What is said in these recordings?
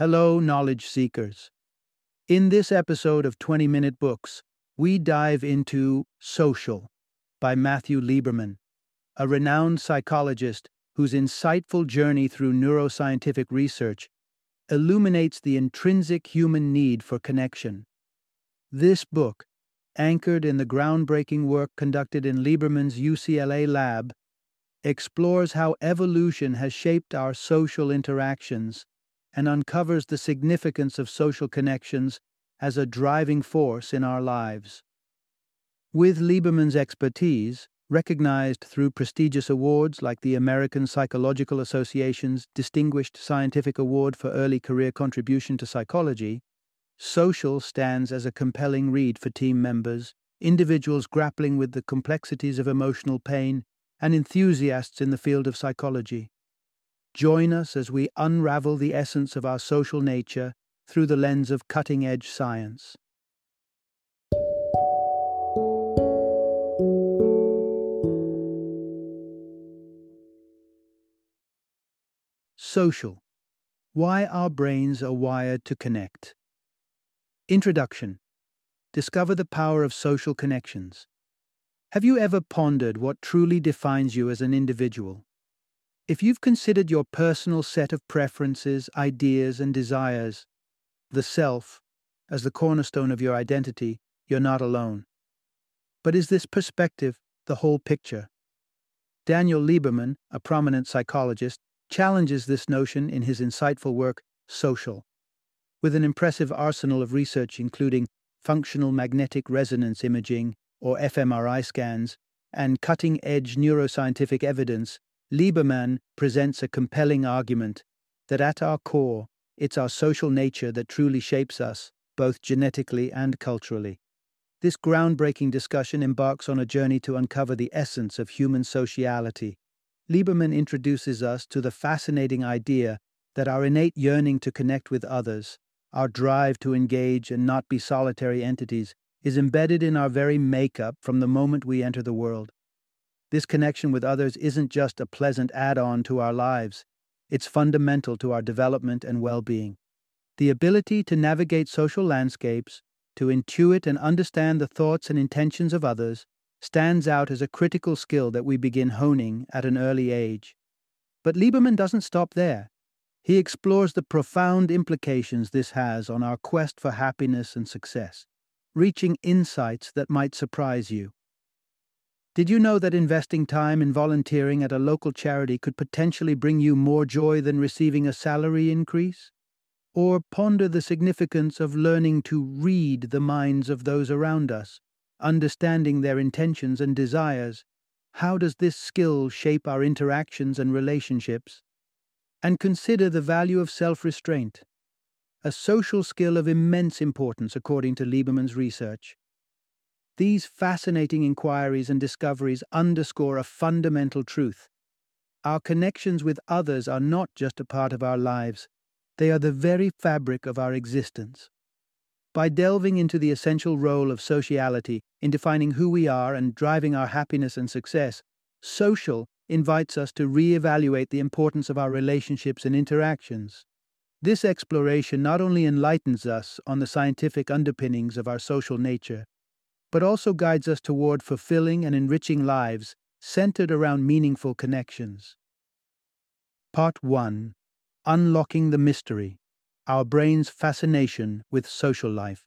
Hello, knowledge seekers. In this episode of 20 Minute Books, we dive into Social by Matthew Lieberman, a renowned psychologist whose insightful journey through neuroscientific research illuminates the intrinsic human need for connection. This book, anchored in the groundbreaking work conducted in Lieberman's UCLA lab, explores how evolution has shaped our social interactions and uncovers the significance of social connections as a driving force in our lives. With Lieberman's expertise, recognized through prestigious awards like the American Psychological Association's Distinguished Scientific Award for Early Career Contribution to Psychology, Social stands as a compelling read for team members, individuals grappling with the complexities of emotional pain, and enthusiasts in the field of psychology. Join us as we unravel the essence of our social nature through the lens of cutting edge science. Social Why Our Brains Are Wired to Connect. Introduction Discover the power of social connections. Have you ever pondered what truly defines you as an individual? If you've considered your personal set of preferences, ideas, and desires, the self, as the cornerstone of your identity, you're not alone. But is this perspective the whole picture? Daniel Lieberman, a prominent psychologist, challenges this notion in his insightful work, Social. With an impressive arsenal of research including functional magnetic resonance imaging, or fMRI scans, and cutting edge neuroscientific evidence, Lieberman presents a compelling argument that at our core, it's our social nature that truly shapes us, both genetically and culturally. This groundbreaking discussion embarks on a journey to uncover the essence of human sociality. Lieberman introduces us to the fascinating idea that our innate yearning to connect with others, our drive to engage and not be solitary entities, is embedded in our very makeup from the moment we enter the world. This connection with others isn't just a pleasant add on to our lives, it's fundamental to our development and well being. The ability to navigate social landscapes, to intuit and understand the thoughts and intentions of others, stands out as a critical skill that we begin honing at an early age. But Lieberman doesn't stop there. He explores the profound implications this has on our quest for happiness and success, reaching insights that might surprise you. Did you know that investing time in volunteering at a local charity could potentially bring you more joy than receiving a salary increase? Or ponder the significance of learning to read the minds of those around us, understanding their intentions and desires. How does this skill shape our interactions and relationships? And consider the value of self restraint, a social skill of immense importance according to Lieberman's research. These fascinating inquiries and discoveries underscore a fundamental truth. Our connections with others are not just a part of our lives, they are the very fabric of our existence. By delving into the essential role of sociality in defining who we are and driving our happiness and success, social invites us to re-evaluate the importance of our relationships and interactions. This exploration not only enlightens us on the scientific underpinnings of our social nature, but also guides us toward fulfilling and enriching lives centered around meaningful connections. Part 1 Unlocking the Mystery Our Brain's Fascination with Social Life.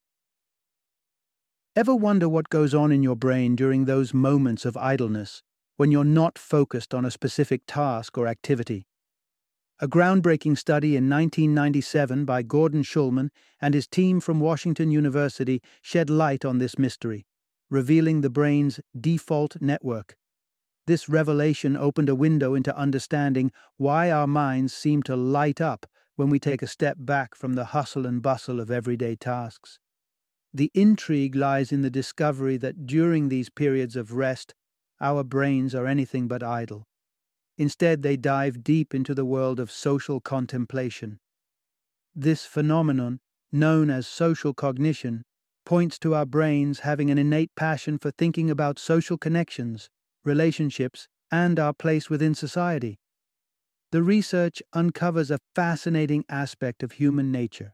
Ever wonder what goes on in your brain during those moments of idleness when you're not focused on a specific task or activity? A groundbreaking study in 1997 by Gordon Shulman and his team from Washington University shed light on this mystery revealing the brain's default network. This revelation opened a window into understanding why our minds seem to light up when we take a step back from the hustle and bustle of everyday tasks. The intrigue lies in the discovery that during these periods of rest, our brains are anything but idle. Instead, they dive deep into the world of social contemplation. This phenomenon, known as social cognition, points to our brains having an innate passion for thinking about social connections, relationships, and our place within society. the research uncovers a fascinating aspect of human nature.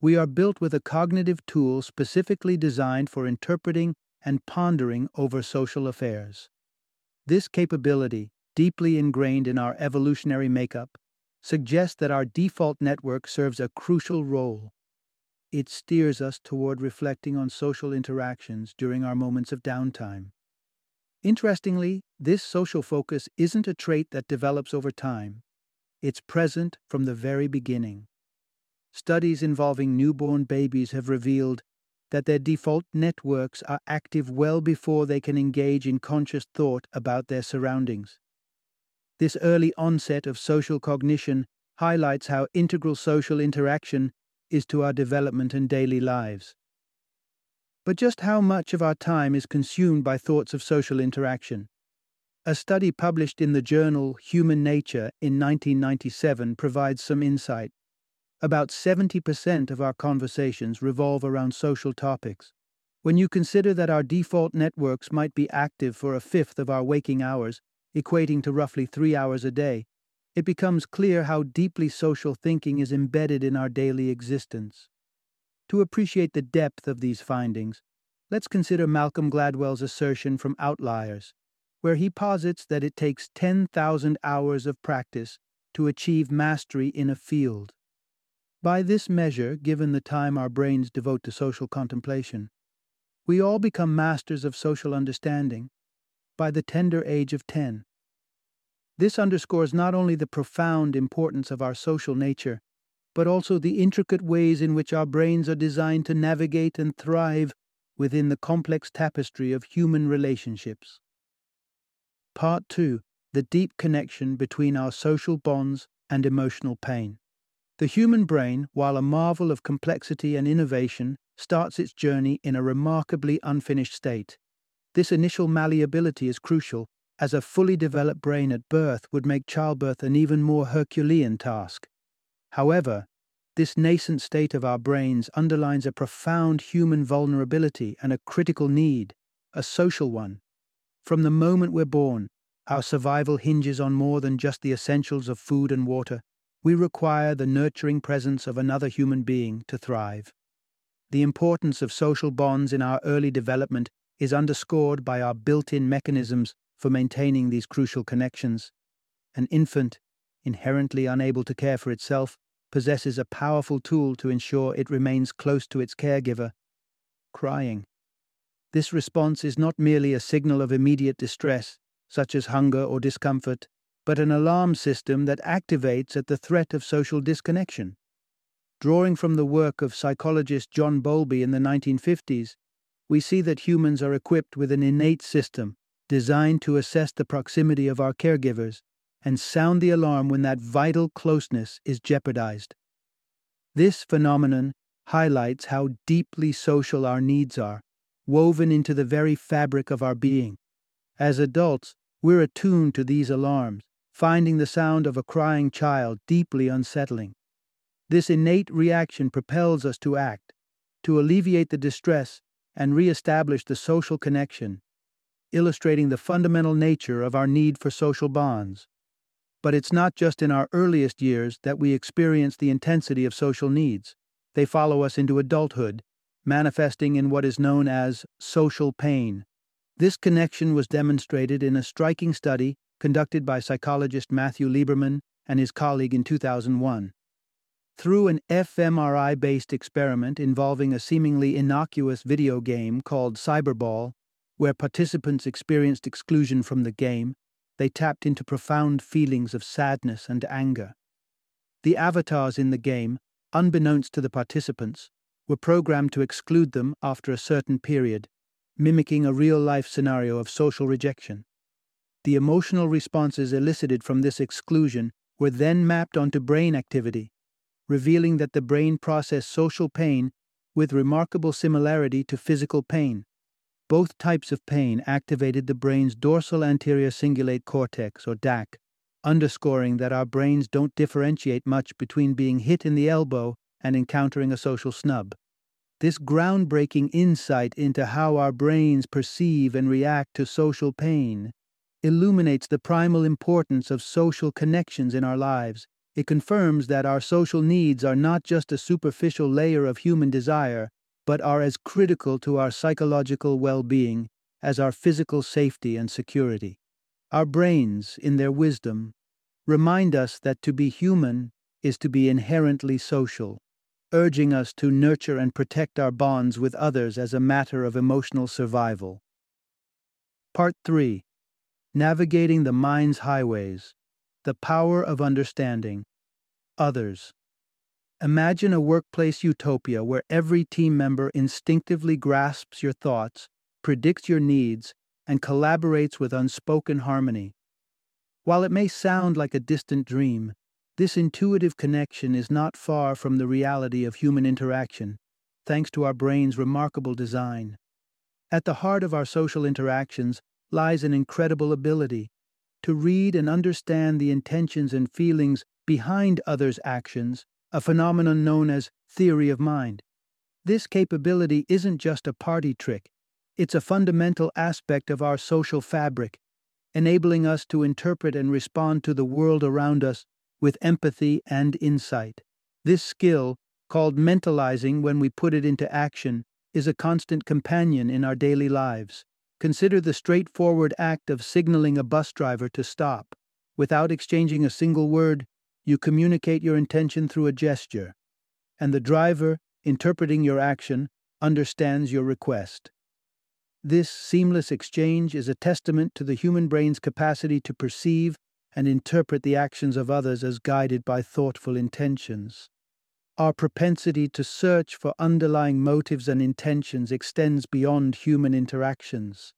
We are built with a cognitive tool specifically designed for interpreting and pondering over social affairs. This capability, deeply ingrained in our evolutionary makeup, suggests that our default network serves a crucial role. It steers us toward reflecting on social interactions during our moments of downtime. Interestingly, this social focus isn't a trait that develops over time. It's present from the very beginning. Studies involving newborn babies have revealed that their default networks are active well before they can engage in conscious thought about their surroundings. This early onset of social cognition highlights how integral social interaction is to our development and daily lives. But just how much of our time is consumed by thoughts of social interaction? A study published in the journal Human Nature in 1997 provides some insight. About 70% of our conversations revolve around social topics. When you consider that our default networks might be active for a fifth of our waking hours, equating to roughly three hours a day, it becomes clear how deeply social thinking is embedded in our daily existence. To appreciate the depth of these findings, let's consider Malcolm Gladwell's assertion from Outliers, where he posits that it takes 10,000 hours of practice to achieve mastery in a field. By this measure, given the time our brains devote to social contemplation, we all become masters of social understanding by the tender age of 10. This underscores not only the profound importance of our social nature, but also the intricate ways in which our brains are designed to navigate and thrive within the complex tapestry of human relationships. Part 2 The Deep Connection Between Our Social Bonds and Emotional Pain. The human brain, while a marvel of complexity and innovation, starts its journey in a remarkably unfinished state. This initial malleability is crucial, as a fully developed brain at birth would make childbirth an even more Herculean task. However, this nascent state of our brains underlines a profound human vulnerability and a critical need, a social one. From the moment we're born, our survival hinges on more than just the essentials of food and water we require the nurturing presence of another human being to thrive. The importance of social bonds in our early development is underscored by our built in mechanisms for maintaining these crucial connections. An infant, inherently unable to care for itself, possesses a powerful tool to ensure it remains close to its caregiver crying. This response is not merely a signal of immediate distress, such as hunger or discomfort, but an alarm system that activates at the threat of social disconnection. Drawing from the work of psychologist John Bowlby in the 1950s, we see that humans are equipped with an innate system designed to assess the proximity of our caregivers and sound the alarm when that vital closeness is jeopardized. This phenomenon highlights how deeply social our needs are, woven into the very fabric of our being. As adults, we're attuned to these alarms, finding the sound of a crying child deeply unsettling. This innate reaction propels us to act, to alleviate the distress and re-establish the social connection, illustrating the fundamental nature of our need for social bonds. But it's not just in our earliest years that we experience the intensity of social needs. They follow us into adulthood, manifesting in what is known as social pain. This connection was demonstrated in a striking study conducted by psychologist Matthew Lieberman and his colleague in 2001. Through an fMRI based experiment involving a seemingly innocuous video game called Cyberball, where participants experienced exclusion from the game, they tapped into profound feelings of sadness and anger. The avatars in the game, unbeknownst to the participants, were programmed to exclude them after a certain period, mimicking a real life scenario of social rejection. The emotional responses elicited from this exclusion were then mapped onto brain activity, revealing that the brain processed social pain with remarkable similarity to physical pain. Both types of pain activated the brain's dorsal anterior cingulate cortex, or DAC, underscoring that our brains don't differentiate much between being hit in the elbow and encountering a social snub. This groundbreaking insight into how our brains perceive and react to social pain illuminates the primal importance of social connections in our lives. It confirms that our social needs are not just a superficial layer of human desire, but are as critical to our psychological well being as our physical safety and security. Our brains, in their wisdom, remind us that to be human is to be inherently social, urging us to nurture and protect our bonds with others as a matter of emotional survival. Part 3 Navigating the Mind's Highways The Power of Understanding. Others. Imagine a workplace utopia where every team member instinctively grasps your thoughts, predicts your needs, and collaborates with unspoken harmony. While it may sound like a distant dream, this intuitive connection is not far from the reality of human interaction, thanks to our brain's remarkable design. At the heart of our social interactions lies an incredible ability to read and understand the intentions and feelings behind others' actions, a phenomenon known as theory of mind. This capability isn't just a party trick, it's a fundamental aspect of our social fabric, enabling us to interpret and respond to the world around us with empathy and insight. This skill, called mentalizing when we put it into action, is a constant companion in our daily lives. Consider the straightforward act of signaling a bus driver to stop. Without exchanging a single word, you communicate your intention through a gesture, and the driver, interpreting your action, understands your request. This seamless exchange is a testament to the human brain's capacity to perceive and interpret the actions of others as guided by thoughtful intentions. Our propensity to search for underlying motives and intentions extends beyond human interactions.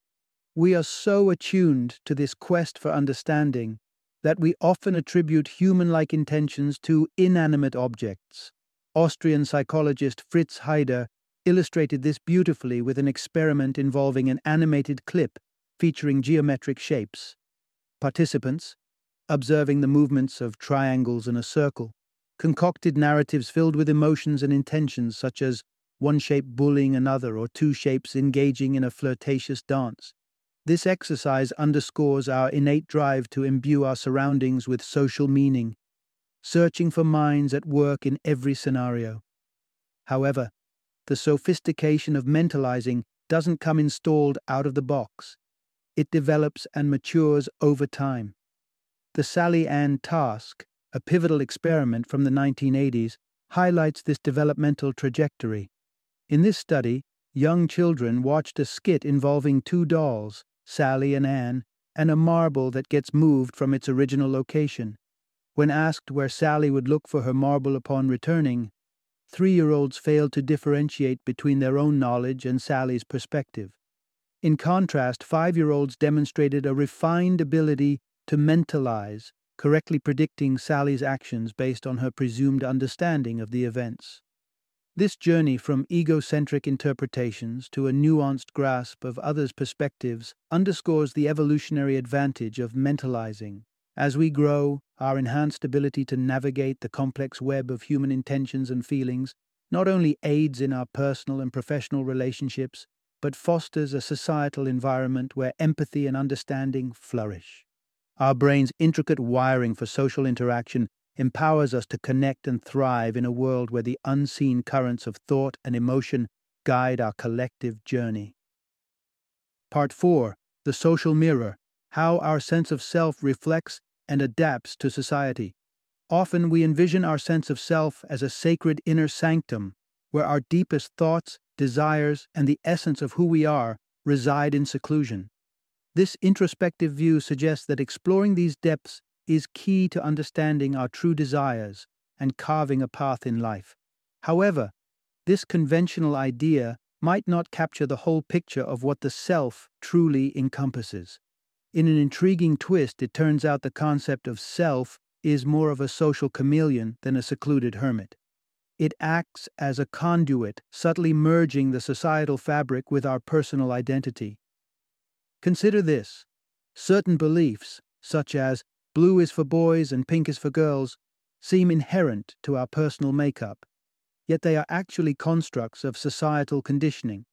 We are so attuned to this quest for understanding that we often attribute human like intentions to inanimate objects. Austrian psychologist Fritz Heider illustrated this beautifully with an experiment involving an animated clip featuring geometric shapes. Participants, observing the movements of triangles in a circle, concocted narratives filled with emotions and intentions such as one shape bullying another or two shapes engaging in a flirtatious dance. This exercise underscores our innate drive to imbue our surroundings with social meaning, searching for minds at work in every scenario. However, the sophistication of mentalizing doesn't come installed out of the box. It develops and matures over time. The Sally Ann task, a pivotal experiment from the 1980s, highlights this developmental trajectory. In this study, young children watched a skit involving two dolls, Sally and Ann, and a marble that gets moved from its original location. When asked where Sally would look for her marble upon returning, three year olds failed to differentiate between their own knowledge and Sally's perspective. In contrast, five year olds demonstrated a refined ability to mentalize, correctly predicting Sally's actions based on her presumed understanding of the events. This journey from egocentric interpretations to a nuanced grasp of others' perspectives underscores the evolutionary advantage of mentalizing. As we grow, our enhanced ability to navigate the complex web of human intentions and feelings not only aids in our personal and professional relationships, but fosters a societal environment where empathy and understanding flourish. Our brain's intricate wiring for social interaction empowers us to connect and thrive in a world where the unseen currents of thought and emotion guide our collective journey. Part 4 The Social Mirror How Our Sense of Self Reflects and adapts to society. Often we envision our sense of self as a sacred inner sanctum, where our deepest thoughts, desires, and the essence of who we are reside in seclusion. This introspective view suggests that exploring these depths is key to understanding our true desires and carving a path in life. However, this conventional idea might not capture the whole picture of what the self truly encompasses. In an intriguing twist, it turns out the concept of self is more of a social chameleon than a secluded hermit. It acts as a conduit, subtly merging the societal fabric with our personal identity. Consider this certain beliefs, such as blue is for boys and pink is for girls, seem inherent to our personal makeup, yet they are actually constructs of societal conditioning.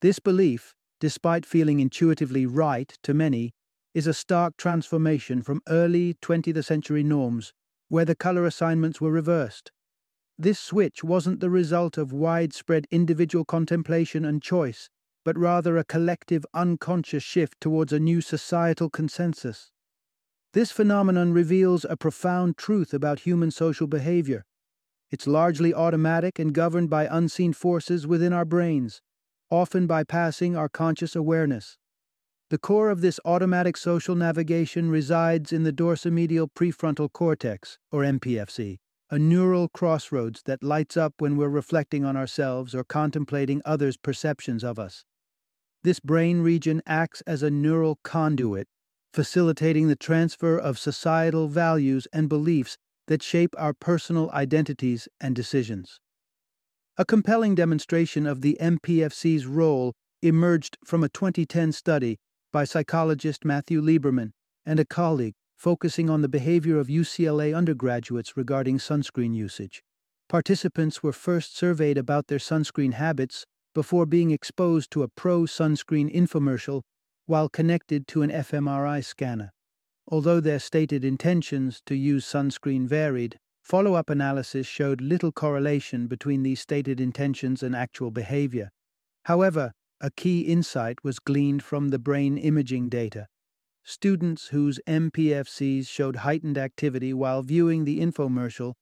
This belief, despite feeling intuitively right to many, is a stark transformation from early 20th century norms, where the color assignments were reversed. This switch wasn't the result of widespread individual contemplation and choice, but rather a collective unconscious shift towards a new societal consensus. This phenomenon reveals a profound truth about human social behavior. It's largely automatic and governed by unseen forces within our brains, often bypassing our conscious awareness. The core of this automatic social navigation resides in the dorsomedial prefrontal cortex, or MPFC, a neural crossroads that lights up when we're reflecting on ourselves or contemplating others' perceptions of us. This brain region acts as a neural conduit, facilitating the transfer of societal values and beliefs that shape our personal identities and decisions. A compelling demonstration of the MPFC's role emerged from a 2010 study by psychologist Matthew Lieberman and a colleague focusing on the behavior of UCLA undergraduates regarding sunscreen usage. Participants were first surveyed about their sunscreen habits before being exposed to a pro sunscreen infomercial while connected to an fMRI scanner. Although their stated intentions to use sunscreen varied, follow up analysis showed little correlation between these stated intentions and actual behavior. However, a key insight was gleaned from the brain imaging data. Students whose MPFCs showed heightened activity while viewing the infomercial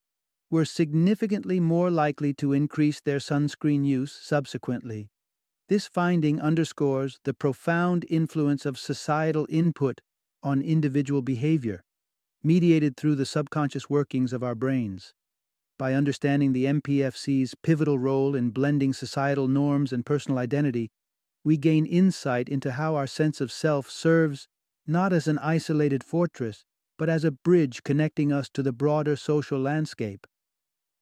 were significantly more likely to increase their sunscreen use subsequently. This finding underscores the profound influence of societal input on individual behavior, mediated through the subconscious workings of our brains. By understanding the MPFC's pivotal role in blending societal norms and personal identity, we gain insight into how our sense of self serves not as an isolated fortress, but as a bridge connecting us to the broader social landscape.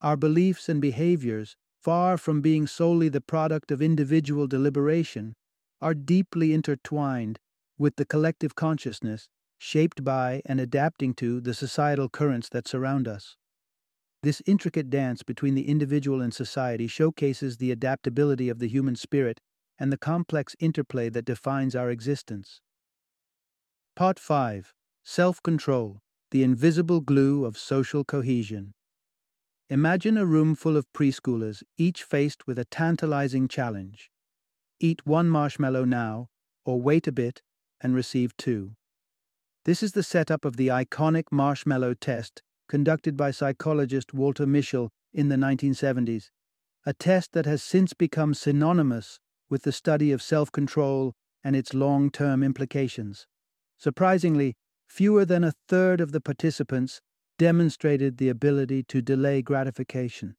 Our beliefs and behaviors, far from being solely the product of individual deliberation, are deeply intertwined with the collective consciousness shaped by and adapting to the societal currents that surround us. This intricate dance between the individual and society showcases the adaptability of the human spirit and the complex interplay that defines our existence. Part 5 Self Control The Invisible Glue of Social Cohesion. Imagine a room full of preschoolers, each faced with a tantalizing challenge. Eat one marshmallow now, or wait a bit and receive two. This is the setup of the iconic marshmallow test conducted by psychologist Walter Mischel in the 1970s, a test that has since become synonymous with the study of self control and its long term implications. Surprisingly, fewer than a third of the participants demonstrated the ability to delay gratification.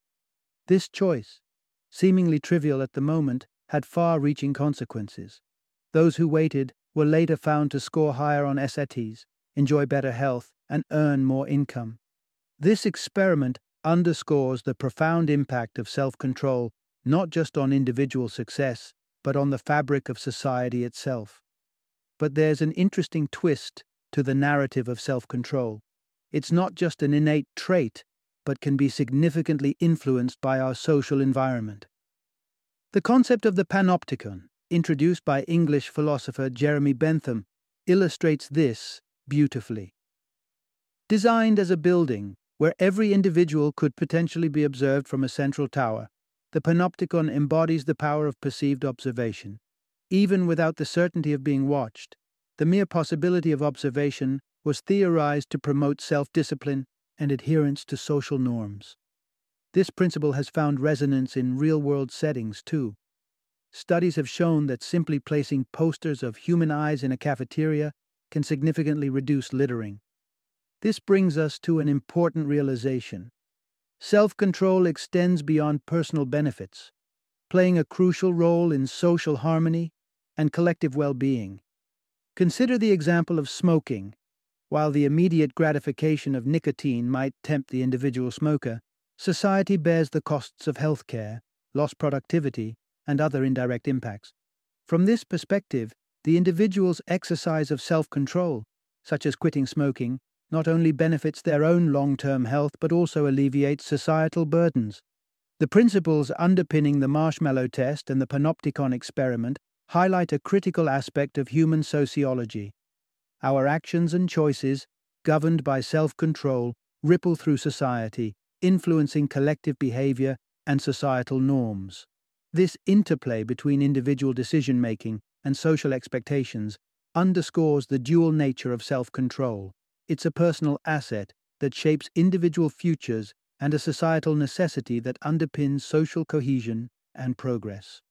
This choice, seemingly trivial at the moment, had far reaching consequences. Those who waited were later found to score higher on SATs, enjoy better health, and earn more income. This experiment underscores the profound impact of self control not just on individual success, but on the fabric of society itself. But there's an interesting twist to the narrative of self control. It's not just an innate trait, but can be significantly influenced by our social environment. The concept of the panopticon, introduced by English philosopher Jeremy Bentham, illustrates this beautifully. Designed as a building where every individual could potentially be observed from a central tower, the panopticon embodies the power of perceived observation. Even without the certainty of being watched, the mere possibility of observation was theorized to promote self discipline and adherence to social norms. This principle has found resonance in real world settings, too. Studies have shown that simply placing posters of human eyes in a cafeteria can significantly reduce littering. This brings us to an important realization. Self control extends beyond personal benefits, playing a crucial role in social harmony and collective well being. Consider the example of smoking. While the immediate gratification of nicotine might tempt the individual smoker, society bears the costs of health care, lost productivity, and other indirect impacts. From this perspective, the individual's exercise of self control, such as quitting smoking, not only benefits their own long term health but also alleviates societal burdens. The principles underpinning the marshmallow test and the panopticon experiment highlight a critical aspect of human sociology. Our actions and choices, governed by self control, ripple through society, influencing collective behavior and societal norms. This interplay between individual decision making and social expectations underscores the dual nature of self control. It's a personal asset that shapes individual futures and a societal necessity that underpins social cohesion and progress.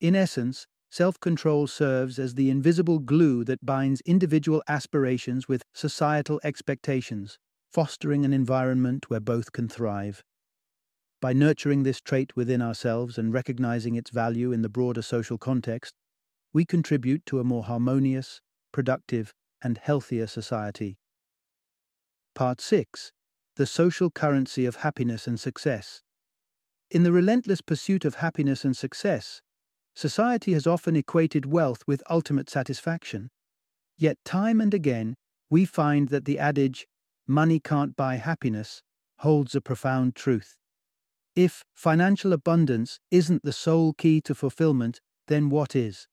In essence, self control serves as the invisible glue that binds individual aspirations with societal expectations, fostering an environment where both can thrive. By nurturing this trait within ourselves and recognizing its value in the broader social context, we contribute to a more harmonious, productive, and healthier society. Part 6 The Social Currency of Happiness and Success. In the relentless pursuit of happiness and success, society has often equated wealth with ultimate satisfaction. Yet, time and again, we find that the adage, money can't buy happiness, holds a profound truth. If financial abundance isn't the sole key to fulfillment, then what is?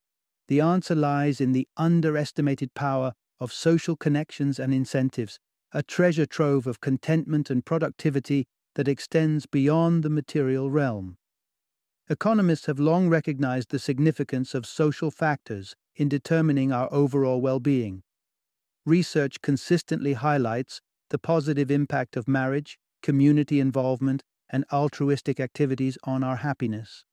The answer lies in the underestimated power of social connections and incentives, a treasure trove of contentment and productivity that extends beyond the material realm. Economists have long recognized the significance of social factors in determining our overall well being. Research consistently highlights the positive impact of marriage, community involvement, and altruistic activities on our happiness.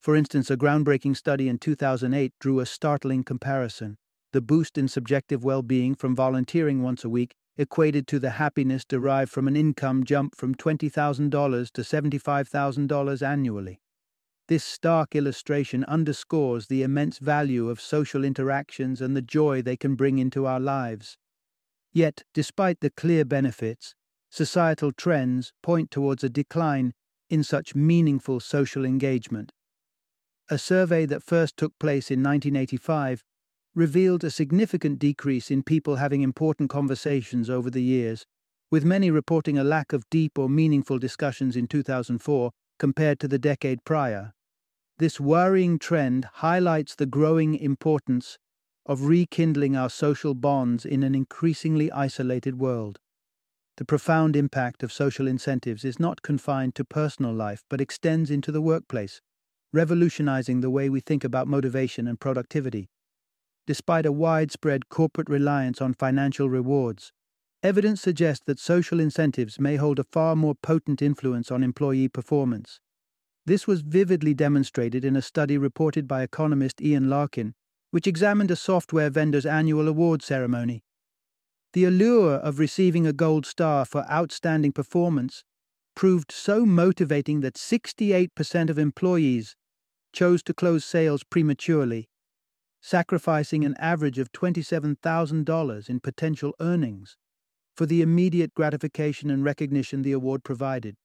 For instance, a groundbreaking study in 2008 drew a startling comparison. The boost in subjective well being from volunteering once a week equated to the happiness derived from an income jump from $20,000 to $75,000 annually. This stark illustration underscores the immense value of social interactions and the joy they can bring into our lives. Yet, despite the clear benefits, societal trends point towards a decline in such meaningful social engagement. A survey that first took place in 1985 revealed a significant decrease in people having important conversations over the years, with many reporting a lack of deep or meaningful discussions in 2004 compared to the decade prior. This worrying trend highlights the growing importance of rekindling our social bonds in an increasingly isolated world. The profound impact of social incentives is not confined to personal life but extends into the workplace revolutionizing the way we think about motivation and productivity. Despite a widespread corporate reliance on financial rewards, evidence suggests that social incentives may hold a far more potent influence on employee performance. This was vividly demonstrated in a study reported by economist Ian Larkin, which examined a software vendor's annual award ceremony. The allure of receiving a gold star for outstanding performance proved so motivating that 68% of employees chose to close sales prematurely, sacrificing an average of $27,000 in potential earnings for the immediate gratification and recognition the award provided.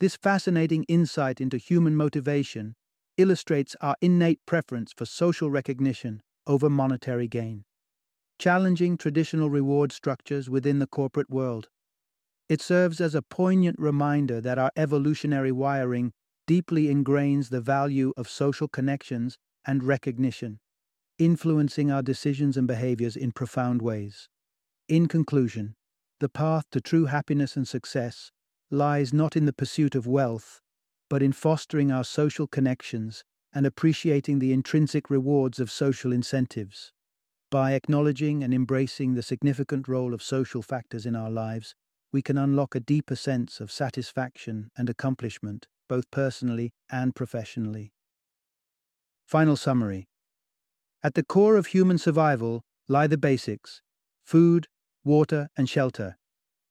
This fascinating insight into human motivation illustrates our innate preference for social recognition over monetary gain, challenging traditional reward structures within the corporate world. It serves as a poignant reminder that our evolutionary wiring deeply ingrains the value of social connections and recognition, influencing our decisions and behaviors in profound ways. In conclusion, the path to true happiness and success lies not in the pursuit of wealth, but in fostering our social connections and appreciating the intrinsic rewards of social incentives. By acknowledging and embracing the significant role of social factors in our lives, we can unlock a deeper sense of satisfaction and accomplishment both personally and professionally. Final summary At the core of human survival lie the basics food, water, and shelter.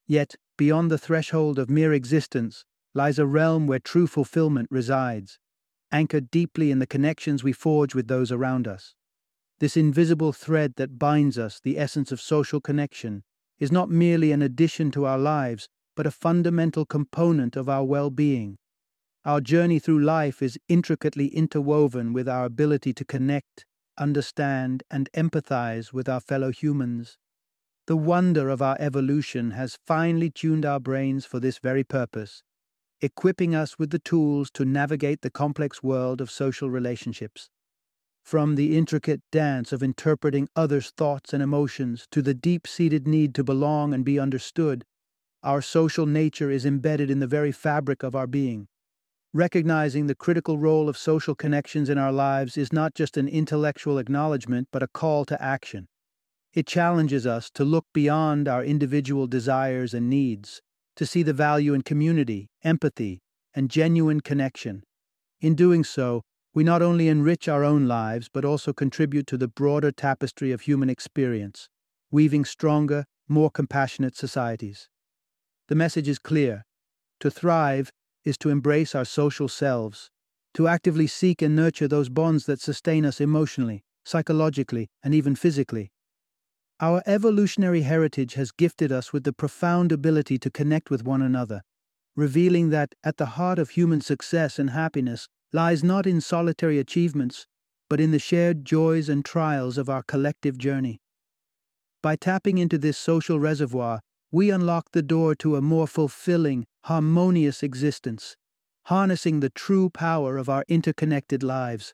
Yet, beyond the threshold of mere existence lies a realm where true fulfillment resides, anchored deeply in the connections we forge with those around us. This invisible thread that binds us, the essence of social connection, is not merely an addition to our lives, but a fundamental component of our well being. Our journey through life is intricately interwoven with our ability to connect, understand, and empathize with our fellow humans. The wonder of our evolution has finely tuned our brains for this very purpose, equipping us with the tools to navigate the complex world of social relationships. From the intricate dance of interpreting others' thoughts and emotions to the deep seated need to belong and be understood, our social nature is embedded in the very fabric of our being. Recognizing the critical role of social connections in our lives is not just an intellectual acknowledgement, but a call to action. It challenges us to look beyond our individual desires and needs, to see the value in community, empathy, and genuine connection. In doing so, we not only enrich our own lives, but also contribute to the broader tapestry of human experience, weaving stronger, more compassionate societies. The message is clear. To thrive is to embrace our social selves, to actively seek and nurture those bonds that sustain us emotionally, psychologically, and even physically. Our evolutionary heritage has gifted us with the profound ability to connect with one another, revealing that at the heart of human success and happiness lies not in solitary achievements, but in the shared joys and trials of our collective journey. By tapping into this social reservoir, we unlock the door to a more fulfilling, harmonious existence, harnessing the true power of our interconnected lives.